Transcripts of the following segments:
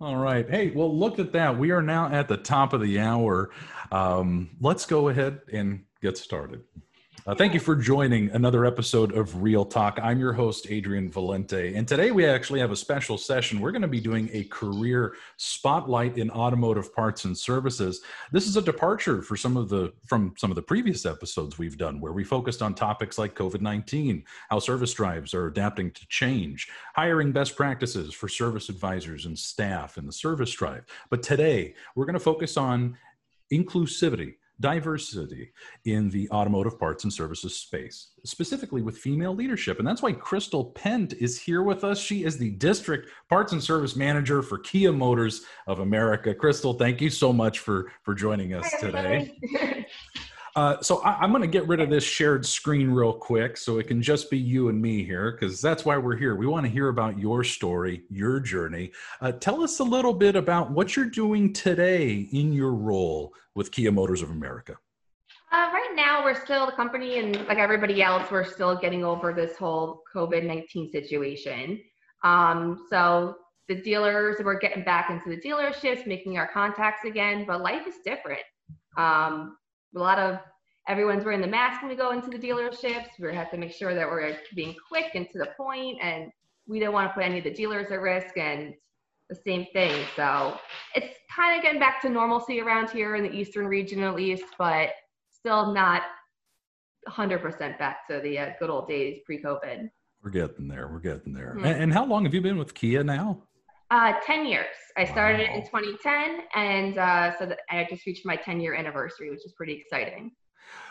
All right. Hey, well, look at that. We are now at the top of the hour. Um, let's go ahead and get started. Uh, thank you for joining another episode of Real Talk. I'm your host, Adrian Valente. And today we actually have a special session. We're going to be doing a career spotlight in automotive parts and services. This is a departure for some of the from some of the previous episodes we've done where we focused on topics like COVID-19, how service drives are adapting to change, hiring best practices for service advisors and staff in the service drive. But today we're going to focus on inclusivity diversity in the automotive parts and services space, specifically with female leadership. And that's why Crystal Pent is here with us. She is the district parts and service manager for Kia Motors of America. Crystal, thank you so much for, for joining us today. Uh, so I, am going to get rid of this shared screen real quick so it can just be you and me here because that's why we're here. We want to hear about your story, your journey. Uh, tell us a little bit about what you're doing today in your role with Kia Motors of America. Uh, right now, we're still the company, and like everybody else, we're still getting over this whole COVID 19 situation. Um, so the dealers, we're getting back into the dealerships, making our contacts again, but life is different. Um, a lot of everyone's wearing the mask when we go into the dealerships. We have to make sure that we're being quick and to the point, and we don't want to put any of the dealers at risk and the same thing. So it's kind of getting back to normalcy around here in the eastern region at least, but still not 100% back to the uh, good old days pre-COVID. We're getting there. We're getting there. Mm-hmm. And, and, how long have you been with Kia now? Uh, 10 years. I started wow. in 2010, and uh, so I just reached my 10 year anniversary, which is pretty exciting.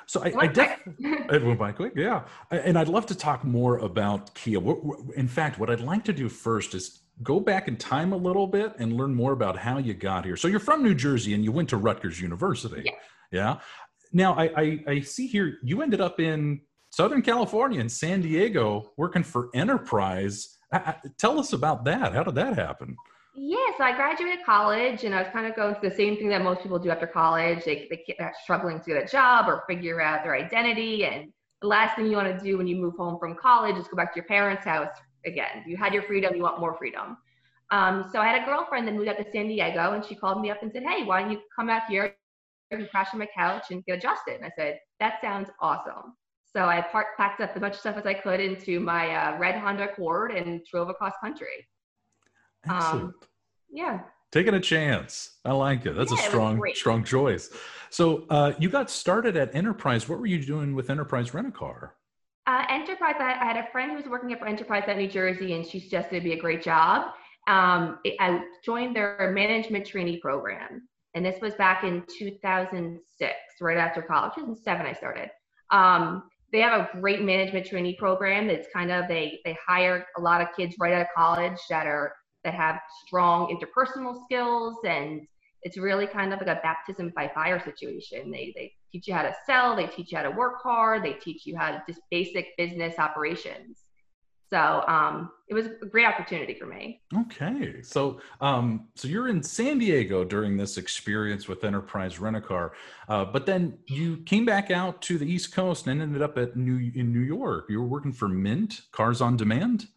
So I, I def- it went by quick, yeah. And I'd love to talk more about Kia. In fact, what I'd like to do first is go back in time a little bit and learn more about how you got here. So you're from New Jersey and you went to Rutgers University. Yeah. Yeah. Now I, I, I see here you ended up in Southern California in San Diego working for Enterprise. Tell us about that. How did that happen? Yeah, so I graduated college and I was kind of going through the same thing that most people do after college. They, they are struggling to get a job or figure out their identity. And the last thing you want to do when you move home from college is go back to your parents' house again. You had your freedom, you want more freedom. Um, so I had a girlfriend that moved out to San Diego and she called me up and said, Hey, why don't you come out here and crash on my couch and get adjusted? And I said, That sounds awesome. So I packed up as much stuff as I could into my uh, red Honda Accord and drove across country. Um, yeah. Taking a chance. I like it. That's yeah, a strong, strong choice. So uh, you got started at Enterprise. What were you doing with Enterprise Rent a Car? Uh, Enterprise, I, I, had a friend who was working at Enterprise at New Jersey, and she suggested it'd be a great job. Um, it, I joined their management trainee program, and this was back in 2006, right after college. 2007, I started. Um, they have a great management trainee program. It's kind of they they hire a lot of kids right out of college that are that have strong interpersonal skills and it's really kind of like a baptism by fire situation. They, they teach you how to sell, they teach you how to work hard, they teach you how to just basic business operations. So um, it was a great opportunity for me. Okay, so um, so you're in San Diego during this experience with Enterprise Rent a Car, uh, but then you came back out to the East Coast and ended up at New in New York. You were working for Mint Cars on Demand.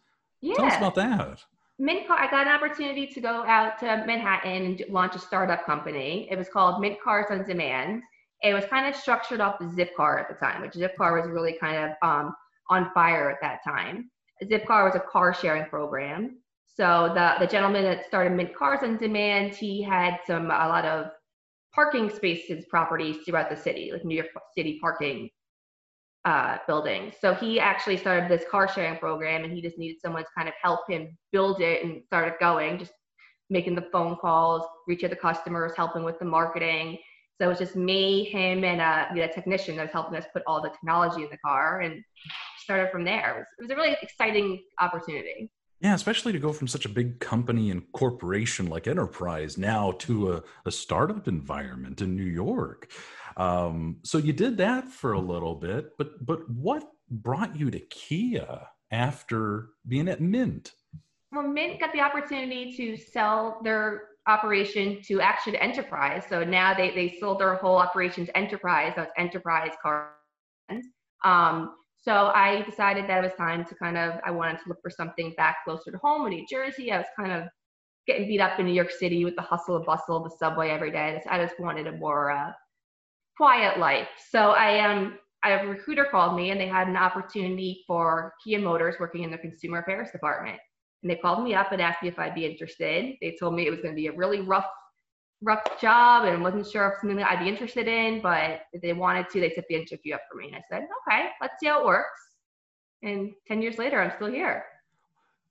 Yeah. Tell us about that. Mint Car, I got an opportunity to go out to Manhattan and launch a startup company. It was called Mint Cars on Demand. It was kind of structured off Zipcar at the time, which Zipcar was really kind of um, on fire at that time. Zipcar was a car sharing program. So the, the gentleman that started Mint Cars on Demand, he had some a lot of parking spaces properties throughout the city, like New York City parking uh, building. So he actually started this car sharing program and he just needed someone to kind of help him build it and start it going, just making the phone calls, reaching the customers, helping with the marketing. So it was just me, him, and a, you know, technician that was helping us put all the technology in the car and started from there. It was, it was a really exciting opportunity. Yeah, especially to go from such a big company and corporation like Enterprise now to a, a startup environment in New York. Um, so you did that for a little bit, but but what brought you to Kia after being at Mint? Well, Mint got the opportunity to sell their operation to Action Enterprise. So now they, they sold their whole operation to Enterprise. That's Enterprise Cars. Um, so I decided that it was time to kind of, I wanted to look for something back closer to home in New Jersey. I was kind of getting beat up in New York City with the hustle and bustle of the subway every day. I just wanted a more uh, quiet life. So I um a recruiter called me and they had an opportunity for Kia Motors working in the consumer affairs department. And they called me up and asked me if I'd be interested. They told me it was going to be a really rough, rough job and wasn't sure if something that I'd be interested in, but they wanted to, they set the interview up for me. And I said, okay, let's see how it works. And 10 years later, I'm still here.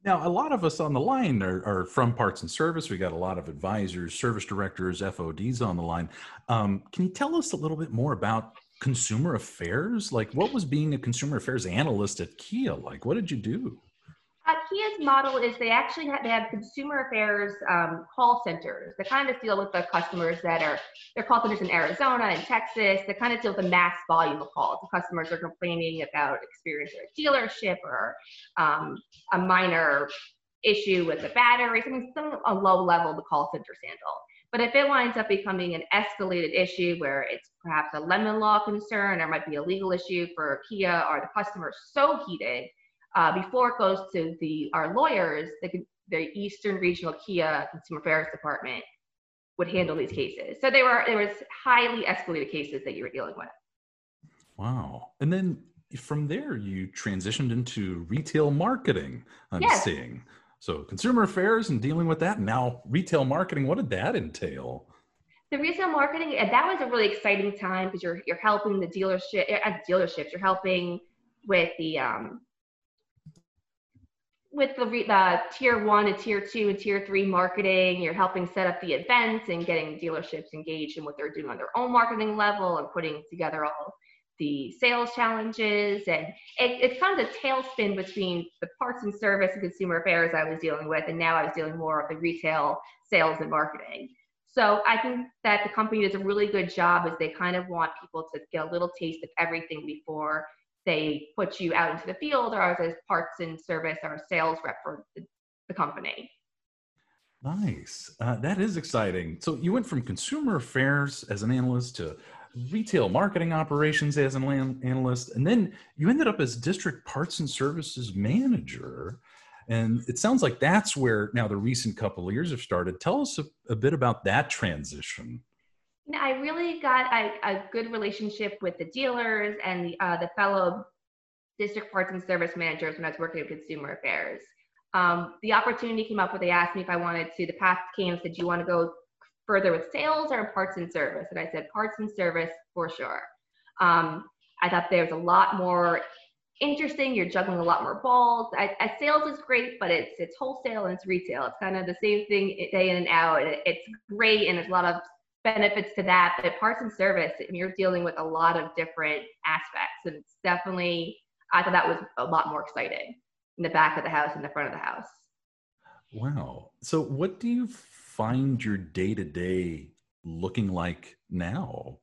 Now, a lot of us on the line are, are, from parts and service. We got a lot of advisors, service directors, FODs on the line. Um, can you tell us a little bit more about consumer affairs? Like, what was being a consumer affairs analyst at Kia like? What did you do? Kia's model is they actually have, they have consumer affairs um, call centers that kind of deal with the customers that are they're call centers in Arizona and Texas that kind of deal with the mass volume of calls. The customers are complaining about experience at a dealership or um, a minor issue with the battery, something some a low level the call centers handle. But if it winds up becoming an escalated issue where it's perhaps a lemon law concern or might be a legal issue for Kia or the customer so heated, uh, before it goes to the our lawyers, the, the Eastern Regional Kia Consumer Affairs Department would handle these cases. So they were there was highly escalated cases that you were dealing with. Wow. And then from there you transitioned into retail marketing, I'm yes. seeing. So consumer affairs and dealing with that. Now retail marketing, what did that entail? The retail marketing, that was a really exciting time because you're you're helping the dealership at uh, dealerships. You're helping with the um, with the, the tier one and tier two and tier three marketing. You're helping set up the events and getting dealerships engaged in what they're doing on their own marketing level and putting together all the sales challenges. And it, it's kind of a tailspin between the parts and service and consumer affairs I was dealing with, and now I was dealing more of the retail sales and marketing. So I think that the company does a really good job as they kind of want people to get a little taste of everything before they put you out into the field or as parts and service or sales rep for the, company. Nice. Uh, that is exciting. So you went from consumer affairs as an analyst to retail marketing operations as an analyst, and then you ended up as district parts and services manager. And it sounds like that's where now the recent couple of years have started. Tell us a, a bit about that transition. I really got a, a, good relationship with the dealers and the, uh, the fellow district parts and service managers when I was working in consumer affairs. Um, the opportunity came up where they asked me if I wanted to, the path came and said, do you want to go further with sales or parts and service? And I said, parts and service for sure. Um, I thought there was a lot more interesting. You're juggling a lot more balls. I, I, sales is great, but it's it's wholesale and it's retail. It's kind of the same thing day in and out. It, it's great, and there's a lot of benefits to that. But parts and service, you're dealing with a lot of different aspects, and it's definitely. I thought that was a lot more exciting in the back of the house and the front of the house. Wow. So, what do you find your day to day looking like now?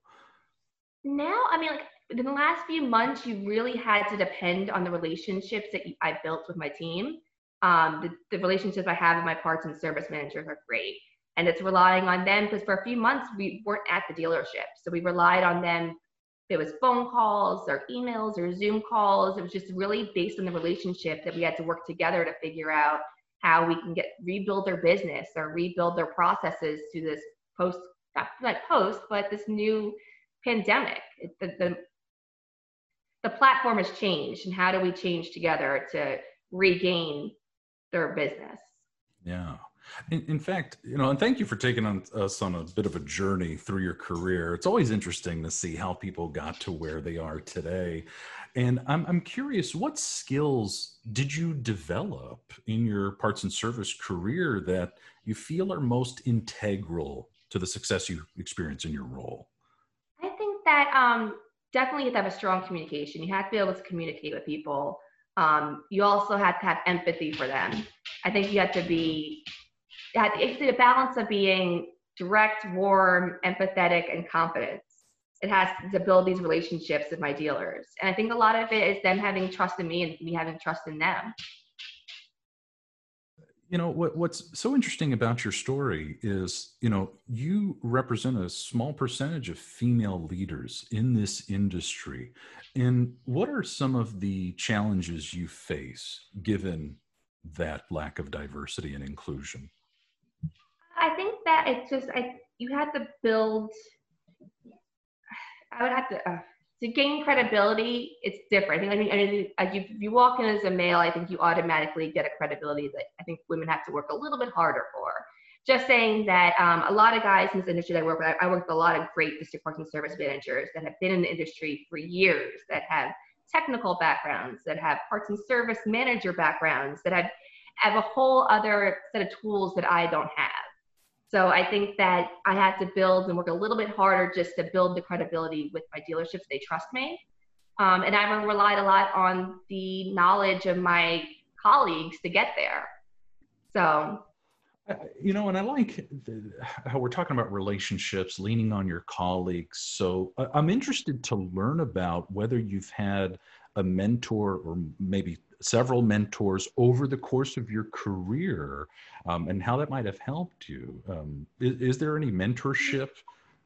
Now, I mean, like in the last few months, you really had to depend on the relationships that I built with my team. Um, the, the relationships I have with my parts and service managers are great. And it's relying on them because for a few months we weren't at the dealership. So we relied on them. It was phone calls or emails or Zoom calls. It was just really based on the relationship that we had to work together to figure out how we can get rebuild their business or rebuild their processes to this post not post but this new pandemic it, the, the the platform has changed and how do we change together to regain their business yeah in, in, fact, you know, and thank you for taking on, us on a bit of a journey through your career. It's always interesting to see how people got to where they are today. And I'm, I'm curious, what skills did you develop in your parts and service career that you feel are most integral to the success you experience in your role? I think that um, definitely you have to have a strong communication. You have to be able to communicate with people. Um, you also have to have empathy for them. I think you have to be it's a balance of being direct, warm, empathetic, and confident. It has to build these relationships with my dealers. And I think a lot of it is them having trust in me and me having trust in them. You know, what, what's so interesting about your story is, you know, you represent a small percentage of female leaders in this industry. And what are some of the challenges you face given that lack of diversity and inclusion? That it's just I you have to build. I would have to uh, to gain credibility. It's different. I think I mean, I mean if you walk in as a male, I think you automatically get a credibility that I think women have to work a little bit harder for. Just saying that um, a lot of guys in this industry that I work with, I work with a lot of great district parking service managers that have been in the industry for years, that have technical backgrounds, that have parts and service manager backgrounds, that have have a whole other set of tools that I don't have. So I think that I had to build and work a little bit harder just to build the credibility with my dealerships. They trust me. Um, and I relied a lot on the knowledge of my colleagues to get there. So, you know, and I like the, how we're talking about relationships, leaning on your colleagues. So I'm interested to learn about whether you've had a mentor or maybe several mentors over the course of your career um, and how that might have helped you. Um, is, is, there any mentorship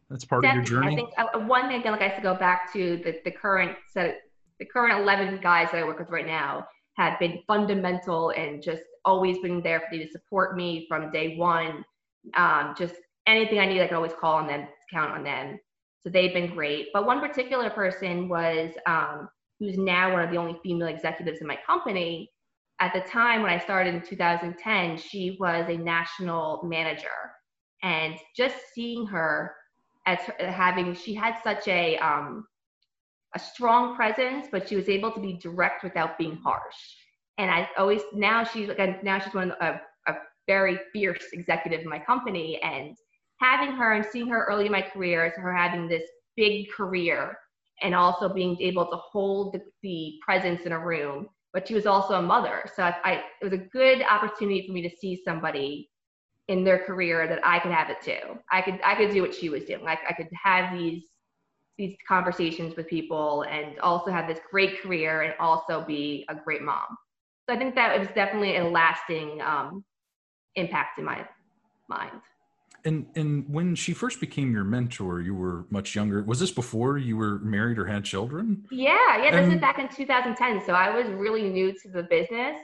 that's part Definitely. of your journey? I think uh, one thing again, like I have to go back to the, the current set, the current 11 guys that I work with right now have been fundamental and just always been there for me to support me from day one. Um, just anything I need, I can always call on them, count on them. So they've been great. But one particular person was um, who's now one of the only female executives in my company, at the time when I started in 2010, she was a national manager. And just seeing her as having, she had such a, um, a strong presence, but she was able to be direct without being harsh. And I always, now she's, again, now she's one of a, a very fierce executive in my company. And having her and seeing her early in my career as her having this big career and also being able to hold the, the, presence in a room. But she was also a mother, so I, I, it was a good opportunity for me to see somebody in their career that I could have it too. I could I could do what she was doing. Like I could have these these conversations with people and also have this great career and also be a great mom. So I think that was definitely a lasting um, impact in my mind. And and when she first became your mentor, you were much younger. Was this before you were married or had children? Yeah, yeah. This and, is back in 2010. So I was really new to the business,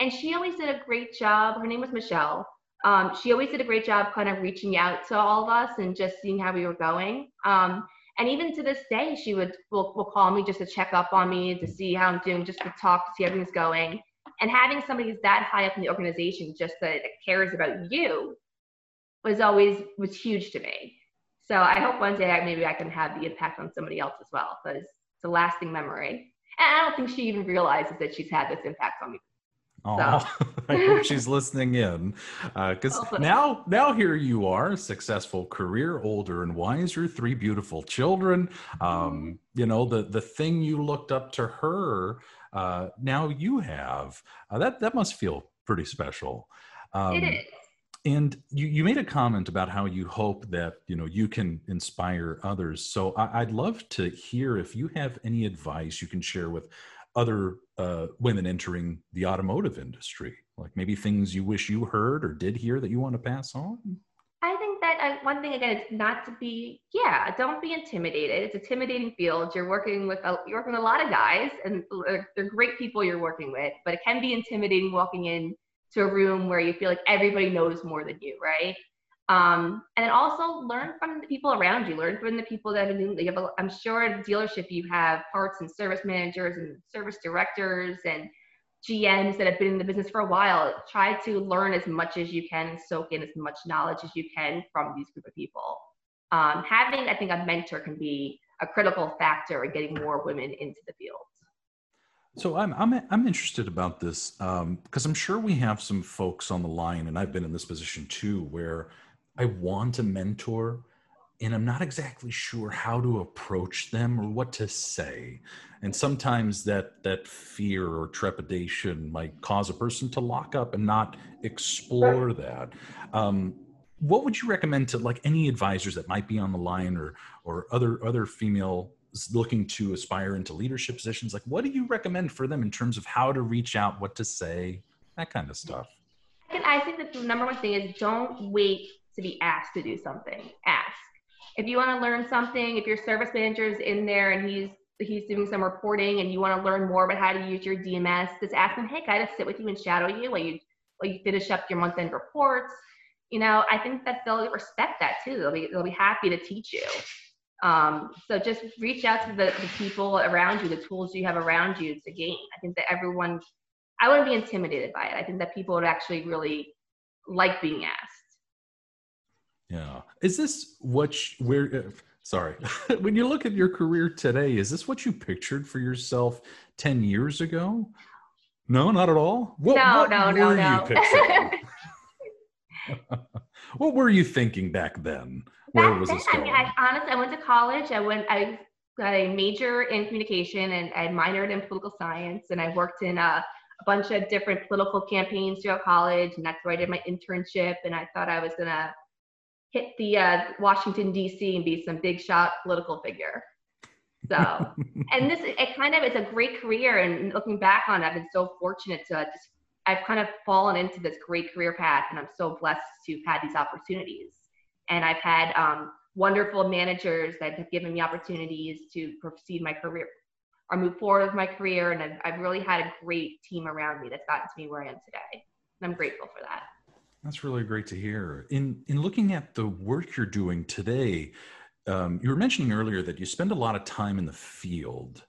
and she always did a great job. Her name was Michelle. Um, she always did a great job, kind of reaching out to all of us and just seeing how we were going. Um, and even to this day, she would will, will call me just to check up on me, to see how I'm doing, just to talk, to see how everything's going. And having somebody who's that high up in the organization just that cares about you was always was huge to me. So I hope one day I, maybe I can have the impact on somebody else as well because it's a lasting memory. And I don't think she even realizes that she's had this impact on me. Oh, so. I hope she's listening in, because uh, now, now here you are, successful career, older and wiser, three beautiful children. Um, mm-hmm. you know, the the thing you looked up to her, uh, now you have. Uh, that that must feel pretty special. Um, it is and you, you made a comment about how you hope that you know you can inspire others. So I, would love to hear if you have any advice you can share with other uh, women entering the automotive industry like maybe things you wish you heard or did hear that you want to pass on. I think that uh, one thing again is not to be yeah don't be intimidated. It's a intimidating field. You're working with a, you're working with a lot of guys and they're great people you're working with but it can be intimidating walking in to a room where you feel like everybody knows more than you, right? Um, and then also learn from the people around you. Learn from the people that have been. You have a, I'm sure at a dealership you have parts and service managers and service directors and GMs that have been in the business for a while. Try to learn as much as you can and soak in as much knowledge as you can from these group of people. Um, having, I think, a mentor can be a critical factor in getting more women into the field. So I'm I'm I'm interested about this because um, I'm sure we have some folks on the line, and I've been in this position too, where I want a mentor, and I'm not exactly sure how to approach them or what to say, and sometimes that that fear or trepidation might cause a person to lock up and not explore that. Um, what would you recommend to like any advisors that might be on the line or or other other female looking to aspire into leadership positions like what do you recommend for them in terms of how to reach out what to say that kind of stuff i think that the number one thing is don't wait to be asked to do something ask if you want to learn something if your service manager is in there and he's he's doing some reporting and you want to learn more about how to use your dms just ask him hey can i just sit with you and shadow you while you while you finish up your month end reports you know, I think that they'll respect that too. They'll be they'll be happy to teach you. Um, so just reach out to the, the people around you, the tools you have around you to gain. I think that everyone, I wouldn't be intimidated by it. I think that people would actually really like being asked. Yeah. Is this what, you, where, uh, sorry, when you look at your career today, is this what you pictured for yourself 10 years ago? No, not at all. What, no, what no, no, no. what were you thinking back then? Where back was then, this going? I, mean, I honestly, I went to college. I went, I got a major in communication and I minored in political science. And I worked in a, a bunch of different political campaigns throughout college. And that's where I did my internship. And I thought I was going to hit the uh, Washington, D.C. and be some big shot political figure. So, and this, it kind of, it's a great career. And looking back on it, I've been so fortunate to just, I've kind of fallen into this great career path and I'm so blessed to have had these opportunities. And I've had um, wonderful managers that have given me opportunities to proceed my career or move forward with my career. And I've, I've really had a great team around me that's gotten to me where I am today. And I'm grateful for that. That's really great to hear. In in looking at the work you're doing today, um, you were mentioning earlier that you spend a lot of time in the field.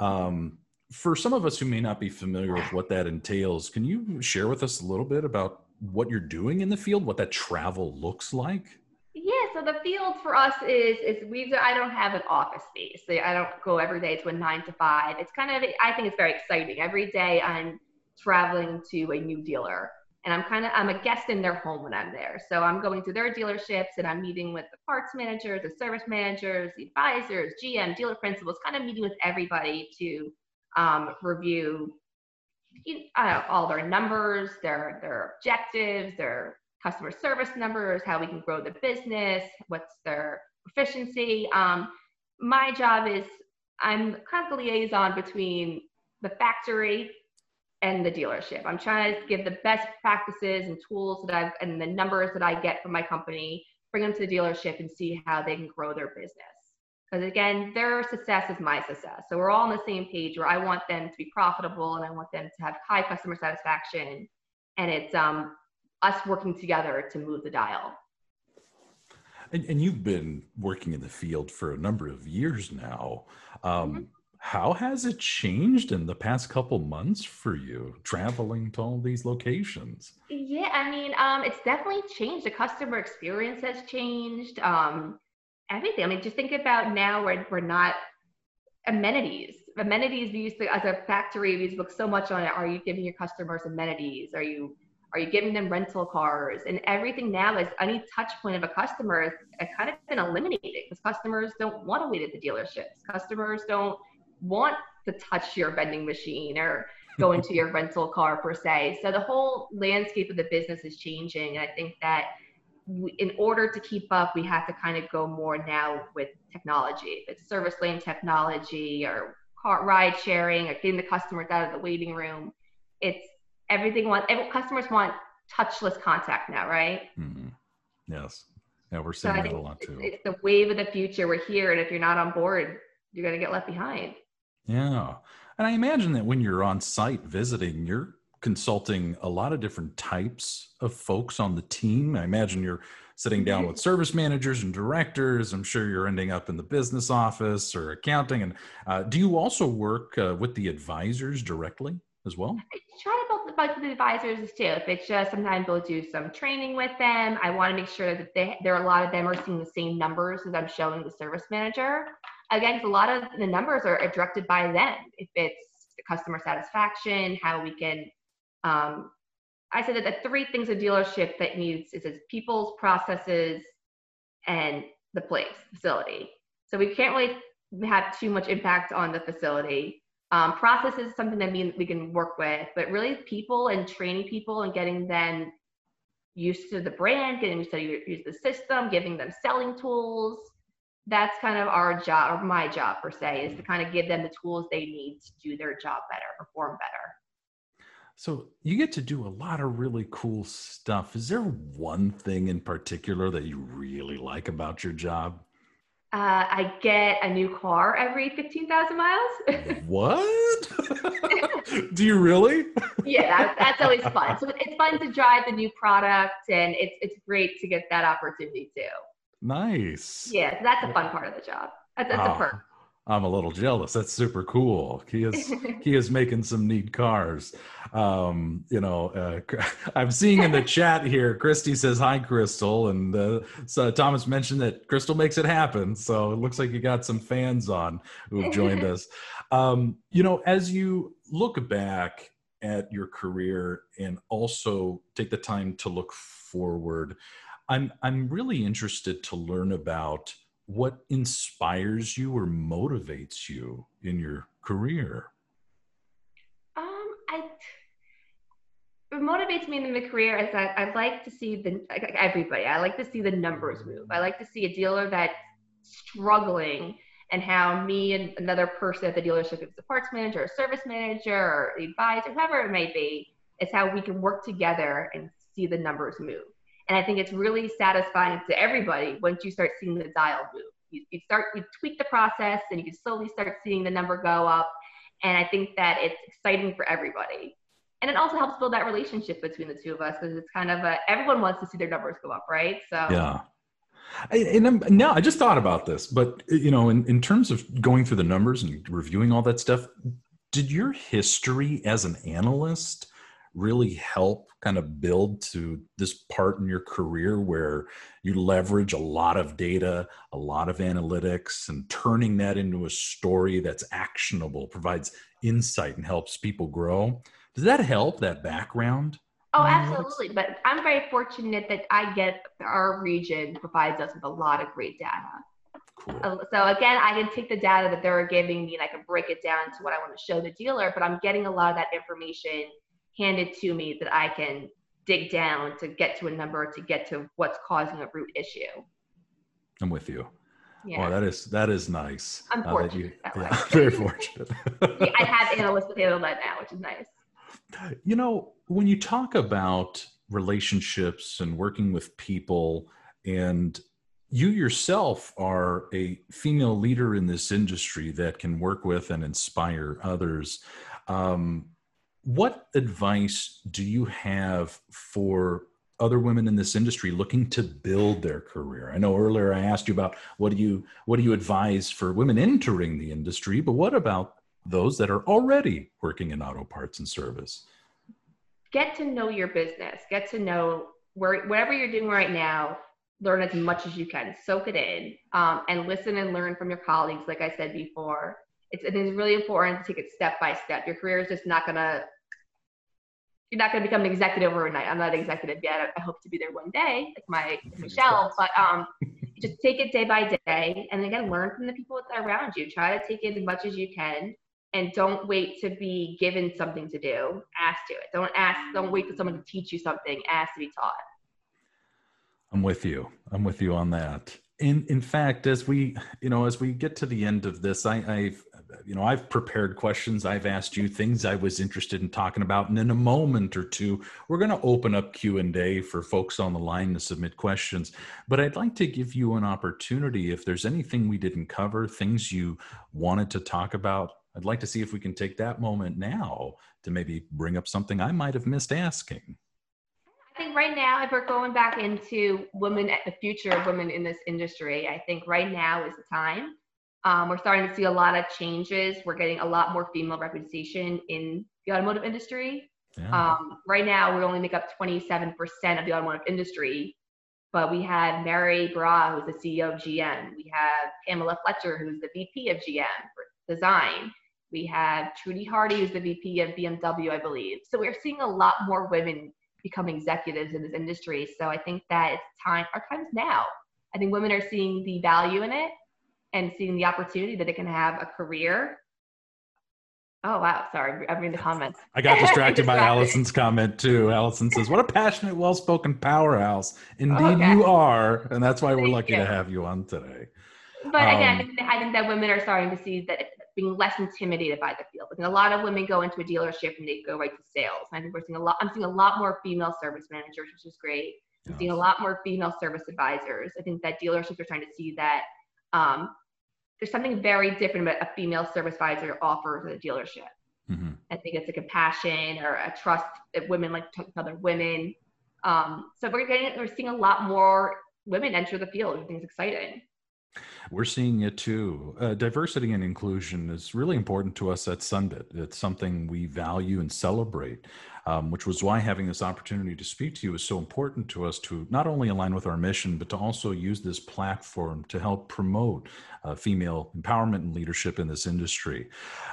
Um, for some of us who may not be familiar with what that entails, can you share with us a little bit about what you're doing in the field, what that travel looks like? Yeah, so the field for us is is we I don't have an office space. I don't go every day to a nine to five. It's kind of I think it's very exciting. Every day I'm traveling to a new dealer and I'm kind of I'm a guest in their home when I'm there. So I'm going to their dealerships and I'm meeting with the parts managers, the service managers, the advisors, GM, dealer principals, kind of meeting with everybody to um, review uh, all their numbers, their their objectives, their customer service numbers, how we can grow the business, what's their efficiency. Um, my job is I'm kind of the liaison between the factory and the dealership. I'm trying to give the best practices and tools that I've and the numbers that I get from my company, bring them to the dealership and see how they can grow their business. Because again, their success is my success. So we're all on the same page where I want them to be profitable and I want them to have high customer satisfaction. And it's um, us working together to move the dial. And, and, you've been working in the field for a number of years now. Um, mm-hmm. How has it changed in the past couple months for you traveling to all these locations? Yeah, I mean, um, it's definitely changed. The customer experience has changed. Um, everything. I mean, just think about now where we're not amenities. Amenities we used to, as a factory, we used to look so much on it. Are you giving your customers amenities? Are you are you giving them rental cars? And everything now is any touch point of a customer is kind of been eliminated because customers don't want to wait at the dealerships. Customers don't want to touch your vending machine or go into your rental car per se. So the whole landscape of the business is changing. And I think that we, in order to keep up, we have to kind of go more now with technology. If it's service lane technology or car ride sharing or getting the customers out of the waiting room, it's everything. Want every, customers want touchless contact now, right? Mm-hmm. Yes. Yeah, we're seeing so that a lot too. It's the wave of the future. We're here, and if you're not on board, you're going to get left behind. Yeah. And I imagine that when you're on site visiting, you're consulting a lot of different types of folks on the team. I imagine you're sitting down mm-hmm. with service managers and directors. I'm sure you're ending up in the business office or accounting. And uh, do you also work uh, with the advisors directly as well? I try to build the with the advisors too. If it's just sometimes we'll do some training with them. I want to make sure that they, there are a lot of them are seeing the same numbers as I'm showing the service manager again, a lot of the numbers are, directed by them. If it's the customer satisfaction, how we can, um, I said that the three things a dealership that needs is, is people's processes and the place, facility. So we can't really have too much impact on the facility. Um, process is something that we, we can work with, but really people and training people and getting them used to the brand, getting used to use the system, giving them selling tools, that's kind of our job or my job per se is to kind of give them the tools they need to do their job better perform better so you get to do a lot of really cool stuff is there one thing in particular that you really like about your job Uh, I get a new car every 15,000 miles. what? Do you really? yeah, that, that's always fun. So it's fun to drive the new product, and it's it's great to get that opportunity too. Nice. Yeah, so that's a fun part of the job. That's, that's oh, a perk. I'm a little jealous. That's super cool. He is he is making some neat cars. Um, you know, uh, I'm seeing in the chat here. Christy says hi, Crystal, and uh, so Thomas mentioned that Crystal makes it happen. So it looks like you got some fans on who've joined us. Um, you know, as you look back at your career and also take the time to look forward, I'm I'm really interested to learn about what inspires you or motivates you in your career? Um, I what motivates me in the career is that I like to see the everybody. I like to see the numbers move. I like to see a dealer that's struggling and how me and another person at the dealership, if it's a parts manager, a service manager, or advisor, whoever it may be, is how we can work together and see the numbers move. And I think it's really satisfying to everybody once you start seeing the dial move. You, you start, you tweak the process and you can slowly start seeing the number go up. And I think that it's exciting for everybody. And it also helps build that relationship between the two of us because it's kind of a, everyone wants to see their numbers go up, right? So, yeah. And I'm, now I just thought about this, but you know, in, in terms of going through the numbers and reviewing all that stuff, did your history as an analyst really help kind of build to this part in your career where you leverage a lot of data, a lot of analytics, and turning that into a story that's actionable, provides insight, and helps people grow? Does that help that background? Oh, absolutely. But I'm very fortunate that I get our region provides us with a lot of great data. Cool. Uh, so again, I can take the data that they're giving me and I can break it down to what I want to show the dealer, but I'm getting a lot of that information handed to me that I can dig down to get to a number to get to what's causing a root issue. I'm with you. Yeah. that is that is nice. I'm fortunate. Uh, you, yeah, very fortunate. yeah, I have analysts with handle that now, which is nice. You know, when you talk about relationships and working with people, and you yourself are a female leader in this industry that can work with and inspire others. Um, what advice do you have for other women in this industry looking to build their career? I know earlier I asked you about what do you what do you advise for women entering the industry, but what about those that are already working in auto parts and service? Get to know your business. Get to know where whatever you're doing right now. Learn as much as you can. Soak it in, um, and listen and learn from your colleagues. Like I said before, it's, it is really important to take it step by step. Your career is just not gonna you're not going to become an executive overnight. I'm not an executive yet. I hope to be there one day, like my Michelle. But um, just take it day by day, and again, learn from the people that are around you. Try to take it as much as you can, and don't wait to be given something to do. Ask to it. Don't ask. Don't wait for someone to teach you something. Ask to be taught. I'm with you. I'm with you on that. In in fact, as we you know as we get to the end of this, I, I've you know i've prepared questions i've asked you things i was interested in talking about and in a moment or two we're going to open up q&a for folks on the line to submit questions. But i'd like to give you an opportunity if there's anything we didn't cover things you wanted to talk about i'd like to see if we can take that moment now to maybe bring up something i might have missed asking. I think right now, if we're going back into women at the future of women in this industry, I think right now is the time um, we're starting to see a lot of changes. We're getting a lot more female representation in the automotive industry. Yeah. Um, right now, we only make up 27% of the automotive industry, but we have Mary Barra, who's the CEO of GM. We have Pamela Fletcher, who's the VP of GM for design. We have Trudy Hardy, who's the VP of BMW, I believe. So we're seeing a lot more women become executives in this industry. So I think that it's time, our time's now. I think women are seeing the value in it and seeing the opportunity that it can have a career. Oh wow, sorry, I'm reading the comments. I got distracted by Allison's comment too. Allison says, "What a passionate, well-spoken powerhouse! Indeed, okay. you are, and that's why we're lucky you. to have you on today." But um, again, I think, I think that women are starting to see that being less intimidated by the field. Because a lot of women go into a dealership and they go right to sales. And I think we're seeing a lot. I'm seeing a lot more female service managers, which is great. I'm seeing a lot more female service advisors. I think that dealerships are trying to see that um, there's something very different about a female service advisor offers at a dealership. Mm-hmm. I think it's a compassion or a trust that women like to talk to other women. Um, so we're getting, we're seeing a lot more women enter the field. I think it's exciting. We're seeing it too. Uh, diversity and inclusion is really important to us at Sunbit. It's something we value and celebrate um, which was why having this opportunity to speak to you is so important to us to not only align with our mission, but to also use this platform to help promote uh, female empowerment and leadership in this industry.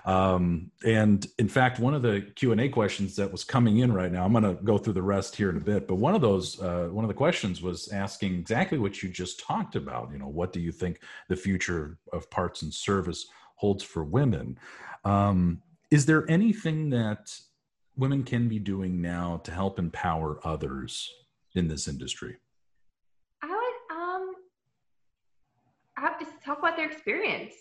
Um, and in fact, one of the Q and A questions that was coming in right now, I'm going to go through the rest here in a bit. But one of those, uh, one of the questions was asking exactly what you just talked about. You know, what do you think the future of parts and service holds for women? Um, is there anything that women can be doing now to help empower others in this industry? I would um I have to talk about their experience.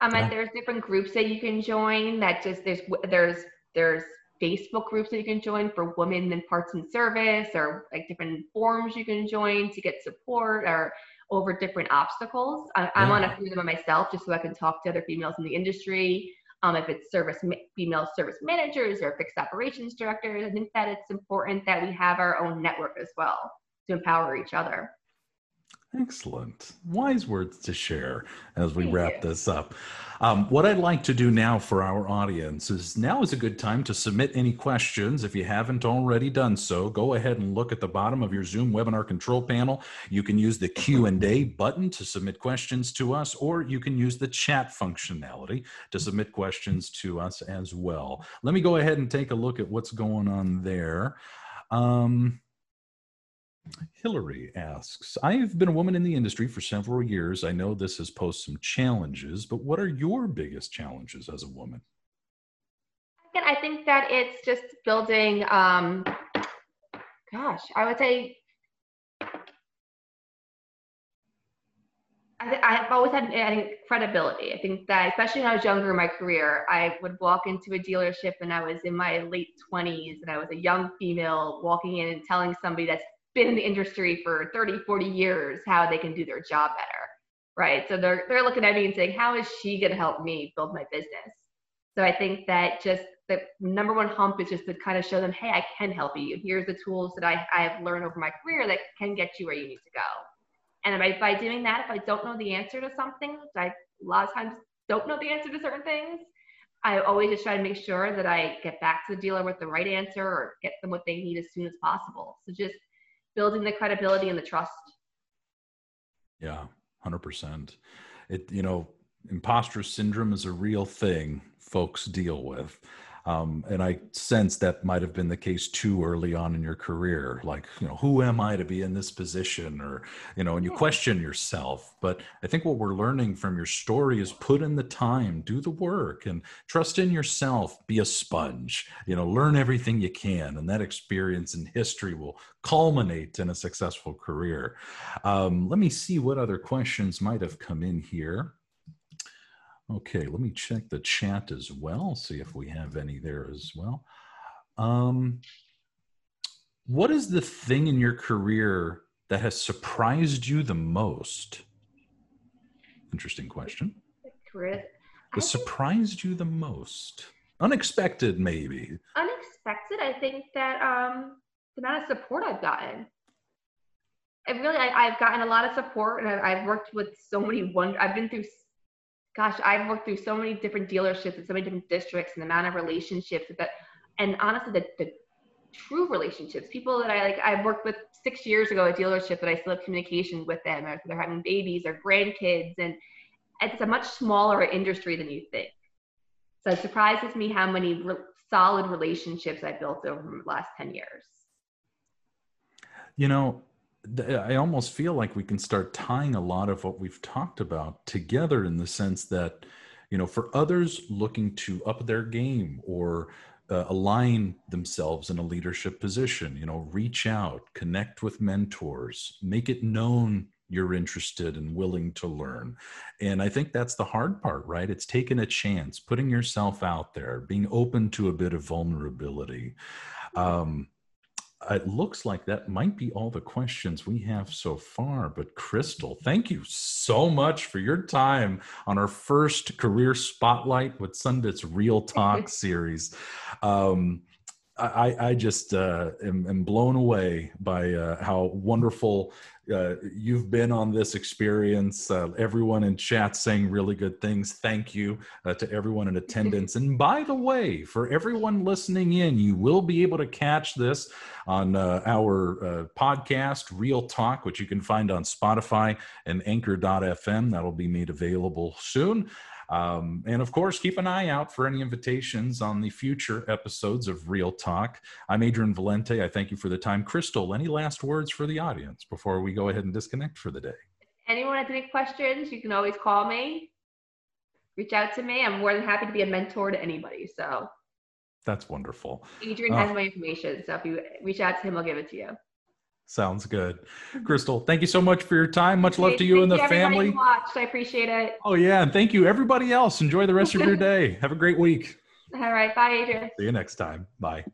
Um, yeah. there's different groups that you can join. That just there's there's there's Facebook groups that you can join for women in parts and service, or like different forums you can join to get support or over different obstacles. I, am on a few of them myself, just so I can talk to other females in the industry um, if it's service female service managers or fixed operations directors. I think that it's important that we have our own network as well to empower each other. Excellent. Wise words to share as we Thank wrap you. this up. Um, what I'd like to do now for our audience is now is a good time to submit any questions. If you haven't already done so, go ahead and look at the bottom of your Zoom webinar control panel. You can use the Q&A button to submit questions to us, or you can use the chat functionality to submit questions to us as well. Let me go ahead and take a look at what's going on there. Um, Hillary asks, I've been a woman in the industry for several years. I know this has posed some challenges, but what are your biggest challenges as a woman? I think that it's just building, um, gosh, I would say I have always had I think, credibility. I think that, especially when I was younger in my career, I would walk into a dealership and I was in my late 20s and I was a young female walking in and telling somebody that's been in the industry for 30, 40 years how they can do their job better, right? So they're, they're looking at me and saying, how is she going to help me build my business? So I think that just the number one hump is just to kind of show them, hey, I can help you. Here's the tools that I, I have learned over my career that can get you where you need to go. And by, by doing that, if I don't know the answer to something, which I a lot of times don't know the answer to certain things, I always just try to make sure that I get back to the dealer with the right answer or get them what they need as soon as possible. So just building the credibility and the trust. Yeah, 100%. It, you know, imposter syndrome is a real thing folks deal with. Um, and I sense that might have been the case too early on in your career. Like, you know, who am I to be in this position? Or, you know, and you question yourself. But I think what we're learning from your story is put in the time, do the work, and trust in yourself. Be a sponge, you know, learn everything you can. And that experience and history will culminate in a successful career. Um, let me see what other questions might have come in here. Okay, let me check the chat as well, see if we have any there as well. Um, what is the thing in your career that has surprised you the most? Interesting question. Chris, that surprised you the most? Unexpected, maybe. Unexpected, I think that um, the amount of support I've gotten. I really, I, have gotten a lot of support, and I've, I've worked with so many one. I've been through gosh, I've worked through so many different dealerships and so many different districts and the amount of relationships that, and honestly, the, the true relationships, people that I like, I've worked with six years ago at dealership that I still have communication with them, or they're having babies or grandkids, and it's a much smaller industry than you think. So it surprises me how many re- solid relationships I built over the last 10 years. You know, I almost feel like we can start tying a lot of what we've talked about together in the sense that, you know, for others looking to up their game or uh, align themselves in a leadership position, you know, reach out, connect with mentors, make it known you're interested and willing to learn. And I think that's the hard part, right? It's taking a chance, putting yourself out there, being open to a bit of vulnerability. Um, it looks like that might be all the questions we have so far. But Crystal, thank you so much for your time on our first career spotlight with Sunbit's Real Talk series. Um, I, I just uh, am, am, blown away by uh, how wonderful uh, you've been on this experience. Uh, everyone in chat saying really good things. Thank you uh, to everyone in attendance. and by the way, for everyone listening in, you will be able to catch this on uh, our podcast, Real Talk, which you can find on Spotify and Anchor.fm. That'll be made available soon. Um, and of course, keep an eye out for any invitations on the future episodes of Real Talk. I'm Adrian Valente. I thank you for the time. Crystal, any last words for the audience before we go ahead and disconnect for the day? Anyone has any questions, you can always call me, reach out to me. I'm more than happy to be a mentor to anybody. So that's wonderful. Adrian has uh, my information. So if you reach out to him, I'll give it to you. Sounds good. Crystal, thank you so much for your time. Much love to you and the family. Watched. I appreciate it. Oh, yeah. And thank you, everybody else. Enjoy the rest of your day. Have a great week. All right. Bye, Adrian. See you next time. Bye.